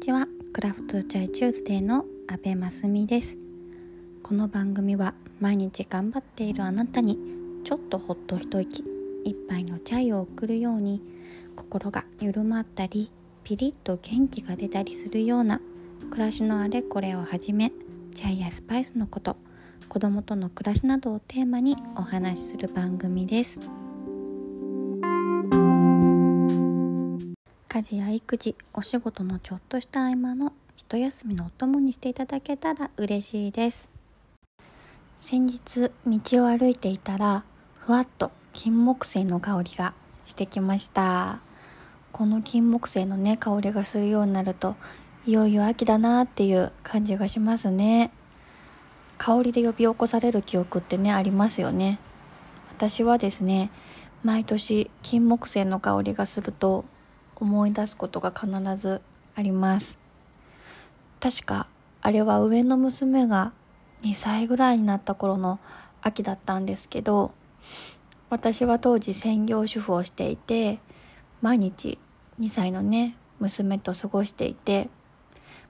ちは。クラフトチャイチューズデーの阿部真澄です。この番組は毎日頑張っているあなたにちょっとほっと一息一杯のチャイを送るように心が緩まったりピリッと元気が出たりするような暮らしのあれこれをはじめチャイやスパイスのこと子供との暮らしなどをテーマにお話しする番組です。家事や育児お仕事のちょっとした合間の一休みのお供にしていただけたら嬉しいです。先日道を歩いていたらふわっと金木犀の香りがしてきました。この金木犀のね香りがするようになるといよいよ秋だなっていう感じがしますね。香りで呼び起こされる記憶ってねありますよね。私はですね毎年金木犀の香りがすると思い出すことが必ずあります。確かあれは上の娘が2歳ぐらいになった頃の秋だったんですけど私は当時専業主婦をしていて毎日2歳のね娘と過ごしていて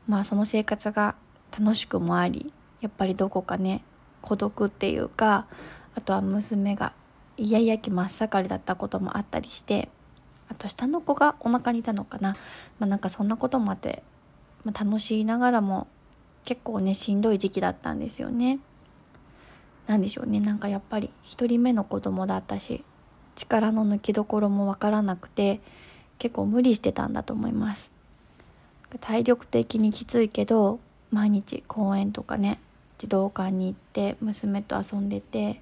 まあその生活が楽しくもありやっぱりどこかね孤独っていうかあとは娘がイヤイヤ期真っ盛りだったこともあったりしてあと下の子がお腹にいたのかな、まあ、なんかそんなこともあって、まあ、楽しいながらも結構ねしんどい時期だったんですよね。なんでしょうね。なんかやっぱり1人目の子供だったし力の抜きどころも分からなくて結構無理してたんだと思います。体力的にきついけど毎日公園とかね児童館に行って娘と遊んでて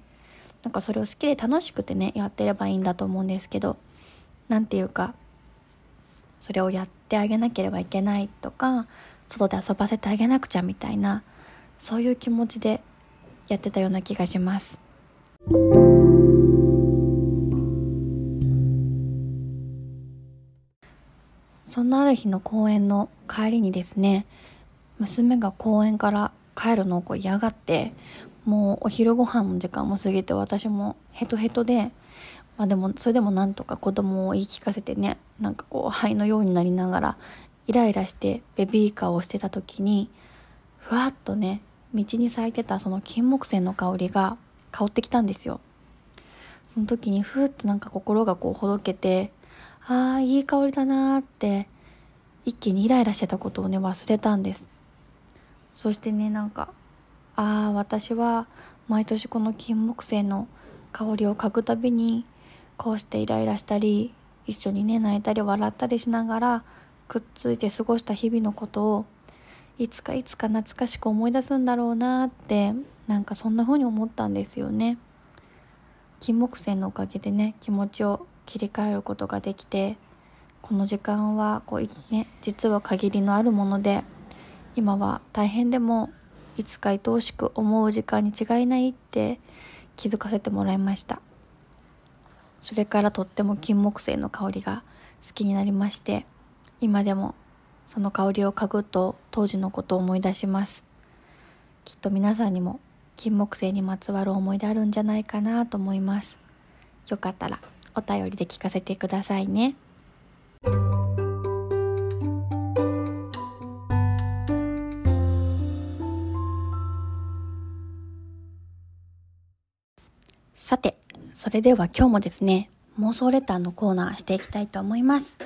なんかそれを好きで楽しくてねやってればいいんだと思うんですけど何て言うかそれをやってあげなければいけないとか外で遊ばせてあげなくちゃみたいなそういう気持ちでやってたような気がします。そんなある日の公園の帰りにですね娘が公園から帰るのをこう嫌がってもうお昼ご飯の時間も過ぎて私もヘトヘトでまあでもそれでもなんとか子供を言い聞かせてねなんかこう灰のようになりながらイライラしてベビーカーをしてた時にふわっとね道に咲いてたその金木犀の香りが香ってきたんですよ。その時にふーっとなんか心がこうほどけてああいい香りだなーって一気にイライラしてたことをね忘れたんです。そしてねなんかああ私は毎年この金木犀の香りを嗅ぐたびにこうしてイライラしたり一緒にね泣いたり笑ったりしながらくっついて過ごした日々のことをいつかいつか懐かしく思い出すんだろうなってなんかそんな風に思ったんですよね。金木犀のおかげでね気持ちを切り替えることができてこの時間はこうね実は限りのあるもので今は大変でもいつか愛おしく思う時間に違いないって気づかせてもらいました。それからとっても金木犀の香りが好きになりまして今でもその香りを嗅ぐと当時のことを思い出します。きっと皆さんにも金木犀にまつわる思い出あるんじゃないかなと思います。よかったらお便りで聞かせてくださいね。さてそれでは今日もですね、妄想レターのコーナーしていきたいと思います。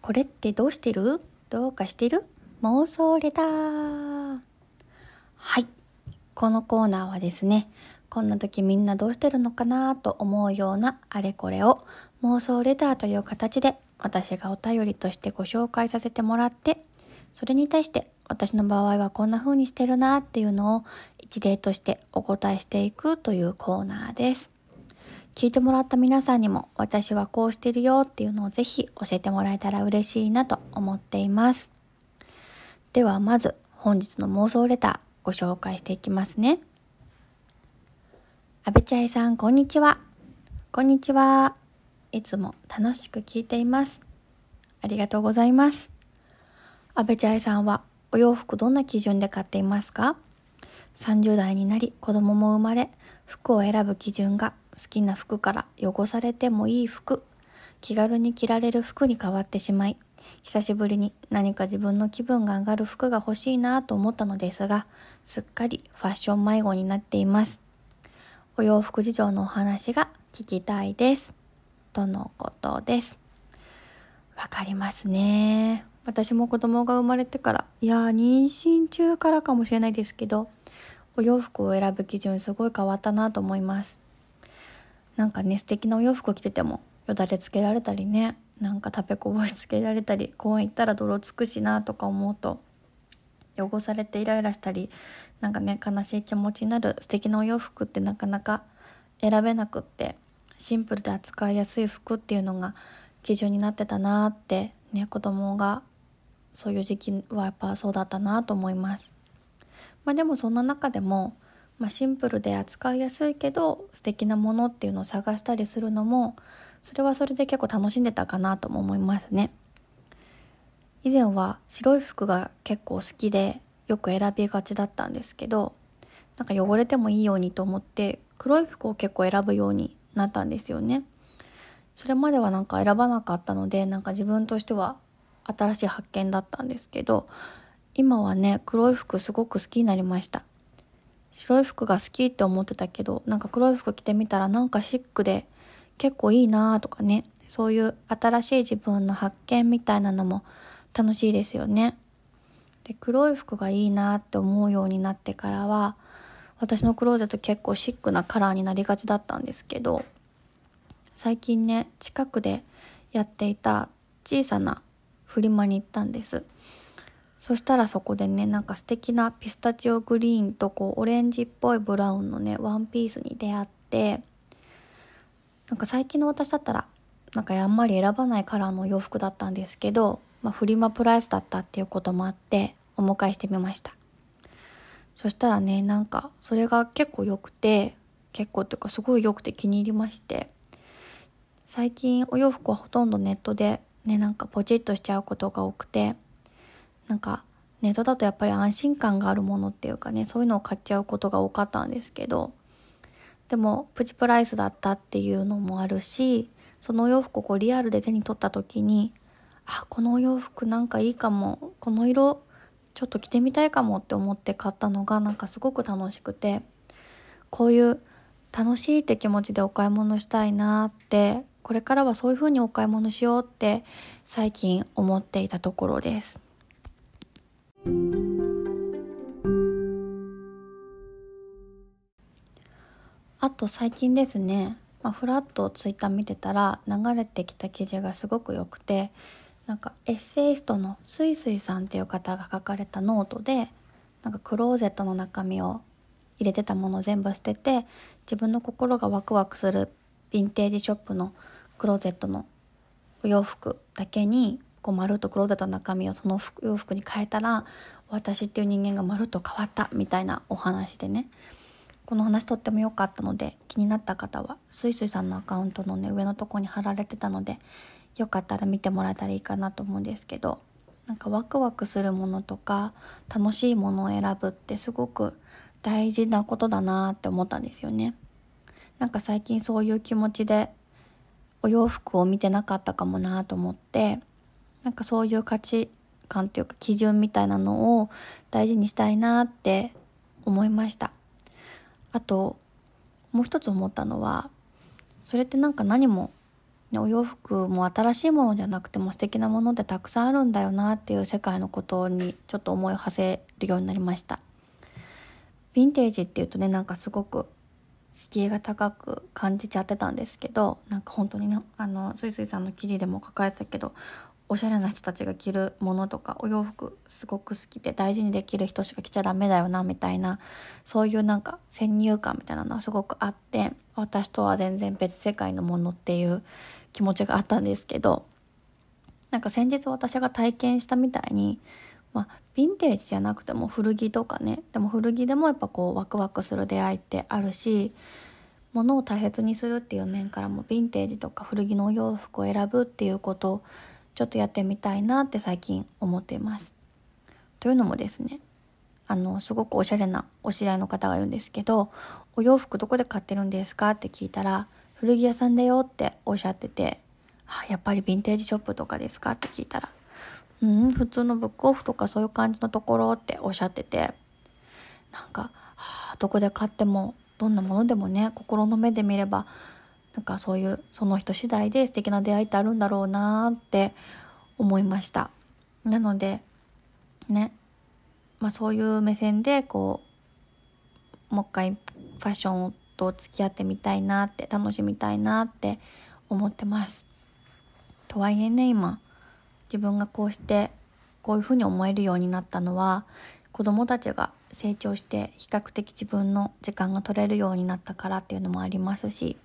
これってどうしてる？どうかしてる？妄想レター。はい。このコーナーはですね、こんな時みんなどうしてるのかなと思うようなあれこれを妄想レターという形で私がお便りとしてご紹介させてもらって、それに対して私の場合はこんな風にしてるなっていうのを一例としてお答えしていくというコーナーです。聞いてもらった皆さんにも私はこうしてるよっていうのをぜひ教えてもらえたら嬉しいなと思っています。ではまず本日の妄想レターご紹介していきますね。阿部ちゃいさん、こんにちは。こんにちは。いつも楽しく聞いています。ありがとうございます。阿部ちゃいさんはお洋服どんな基準で買っていますか ?30 代になり子供も生まれ、服を選ぶ基準が好きな服から汚されてもいい服気軽に着られる服に変わってしまい久しぶりに何か自分の気分が上がる服が欲しいなと思ったのですが、すっかりファッション迷子になっています。お洋服事情のお話が聞きたいです。とのことです。わかりますね。私も子供が生まれてから、いや妊娠中からかもしれないですけど、お洋服を選ぶ基準すごい変わったなと思います。なんかね、素敵なお洋服着てても、よだれつけられたりね、なんか食べこぼしつけられたり公園行ったら泥つくしなとか思うと汚されてイライラしたりなんかね悲しい気持ちになる素敵なお洋服ってなかなか選べなくってシンプルで扱いやすい服っていうのが基準になってたなってね子供がそういう時期はやっぱそうだったなと思います。まあ、でもそんな中でも、まあ、シンプルで扱いやすいけど素敵なものっていうのを探したりするのもそれはそれで結構楽しんでたかなとも思いますね以前は白い服が結構好きでよく選びがちだったんですけどなんか汚れてもいいようにと思って黒い服を結構選ぶようになったんですよねそれまではなんか選ばなかったのでなんか自分としては新しい発見だったんですけど今はね黒い服すごく好きになりました白い服が好きって思ってたけどなんか黒い服着てみたらなんかシックで結構いいなとかねそういう新しい自分の発見みたいなのも楽しいですよね。で黒い服がいいなって思うようになってからは私のクローゼット結構シックなカラーになりがちだったんですけど最近ね近くでやっていた小さなフリマに行ったんです。そしたらそこでねなんか素敵なピスタチオグリーンとこうオレンジっぽいブラウンのねワンピースに出会ってなんか最近の私だったらなんかあんまり選ばないカラーの洋服だったんですけど、まあ、フリマプライスだったっていうこともあってお迎えしてみました。そしたらねなんかそれが結構良くて結構っていうかすごい良くて気に入りまして最近お洋服はほとんどネットでねなんかポチッとしちゃうことが多くてなんかネットだとやっぱり安心感があるものっていうかねそういうのを買っちゃうことが多かったんですけどでもプチプライスだったっていうのもあるしそのお洋服をこうリアルで手に取った時にあこのお洋服なんかいいかもこの色ちょっと着てみたいかもって思って買ったのがなんかすごく楽しくてこういう楽しいって気持ちでお買い物したいなってこれからはそういう風にお買い物しようって最近思っていたところです。あと最近ですね、まあ、ふらっとツイッター見てたら流れてきた記事がすごく良くてなんかエッセイストのすいすいさんっていう方が書かれたノートでなんかクローゼットの中身を入れてたものを全部捨てて自分の心がワクワクするヴィンテージショップのクローゼットのお洋服だけにこうまるっとクローゼットの中身をその洋服に変えたら私っていう人間がまるっと変わったみたいなお話でねこの話とっても良かったので気になった方はすいすいさんのアカウントのね上のとこに貼られてたのでよかったら見てもらえたらいいかなと思うんですけどなんかワクワクするものとか楽しいものを選ぶってすごく大事なことだなって思ったんですよね。なんか最近そういう気持ちでお洋服を見てなかったかもなと思ってなんかそういう価値観というか基準みたいなのを大事にしたいなって思いました。あともう一つ思ったのはそれってなんか何も、ね、お洋服も新しいものじゃなくても素敵なものってたくさんあるんだよなっていう世界のことにちょっと思いを馳せるようになりましたヴィンテージっていうとねなんかすごく敷居が高く感じちゃってたんですけどなんか本当にねあのすいすいさんの記事でも書かれてたけどおしゃれな人たちが着るものとかお洋服すごく好きで大事にできる人しか着ちゃダメだよなみたいなそういうなんか先入観みたいなのはすごくあって私とは全然別世界のものっていう気持ちがあったんですけどなんか先日私が体験したみたいにまあヴィンテージじゃなくても古着とかねでも古着でもやっぱこうワクワクする出会いってあるし物を大切にするっていう面からもヴィンテージとか古着のお洋服を選ぶっていうことをちょっとやってみたいなって最近思っています。というのもですねあのすごくおしゃれなお知り合いの方がいるんですけど「お洋服どこで買ってるんですか?」って聞いたら「古着屋さんだよ」っておっしゃってて「あやっぱりヴィンテージショップとかですか?」って聞いたらうん普通のブックオフとかそういう感じのところっておっしゃってて。なんか、はあ、どこで買ってもどんなものでもね心の目で見ればなんかそういうその人次第で素敵な出会いってあるんだろうなって思いました。なのでねまあそういう目線でこうもう一回ファッションと付き合ってみたいなって楽しみたいなって思ってます。とはいえね今自分がこうしてこういうふうに思えるようになったのは子供たちが成長して比較的自分の時間が取れるようになったからっていうのもありますし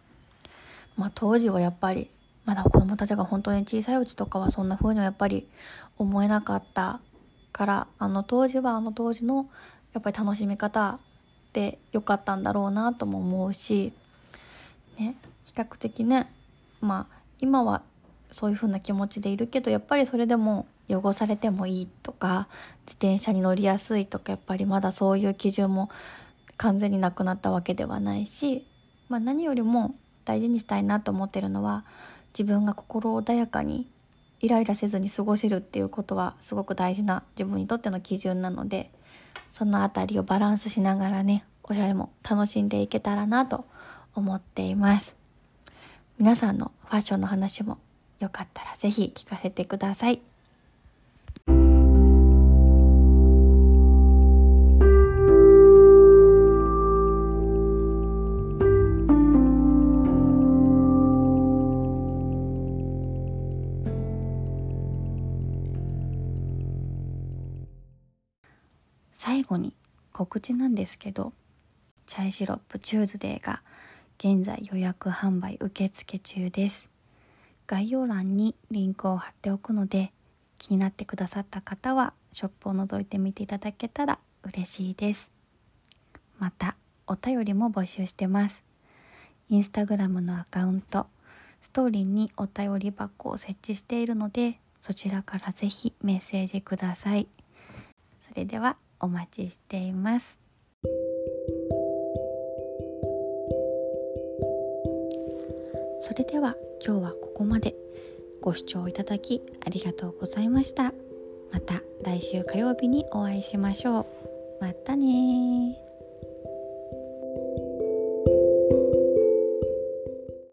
まあ、当時はやっぱりまだ子供たちが本当に小さいうちとかはそんな風にはやっぱり思えなかったからあの当時はあの当時のやっぱり楽しみ方で良かったんだろうなとも思うし、ね、比較的ねまあ今はそういう風な気持ちでいるけどやっぱりそれでも汚されてもいいとか自転車に乗りやすいとかやっぱりまだそういう基準も完全になくなったわけではないし、まあ、何よりも大事にしたいなと思ってるのは自分が心穏やかにイライラせずに過ごせるっていうことはすごく大事な自分にとっての基準なのでその辺りをバランスしながらねおしゃれも楽しんでいけたらなと思っています。皆さんのファッションの話もよかったら是非聞かせてください。最後に告知なんですけどチャイシロップチューズデーが現在予約販売受付中です概要欄にリンクを貼っておくので気になってくださった方はショップを覗いてみていただけたら嬉しいです。またお便りも募集してます。インスタグラムのアカウントストーリーにお便り箱を設置しているのでそちらからぜひメッセージください。それではお待ちしています。それでは今日はここまで。ご視聴いただきありがとうございました。また来週火曜日にお会いしましょう。またね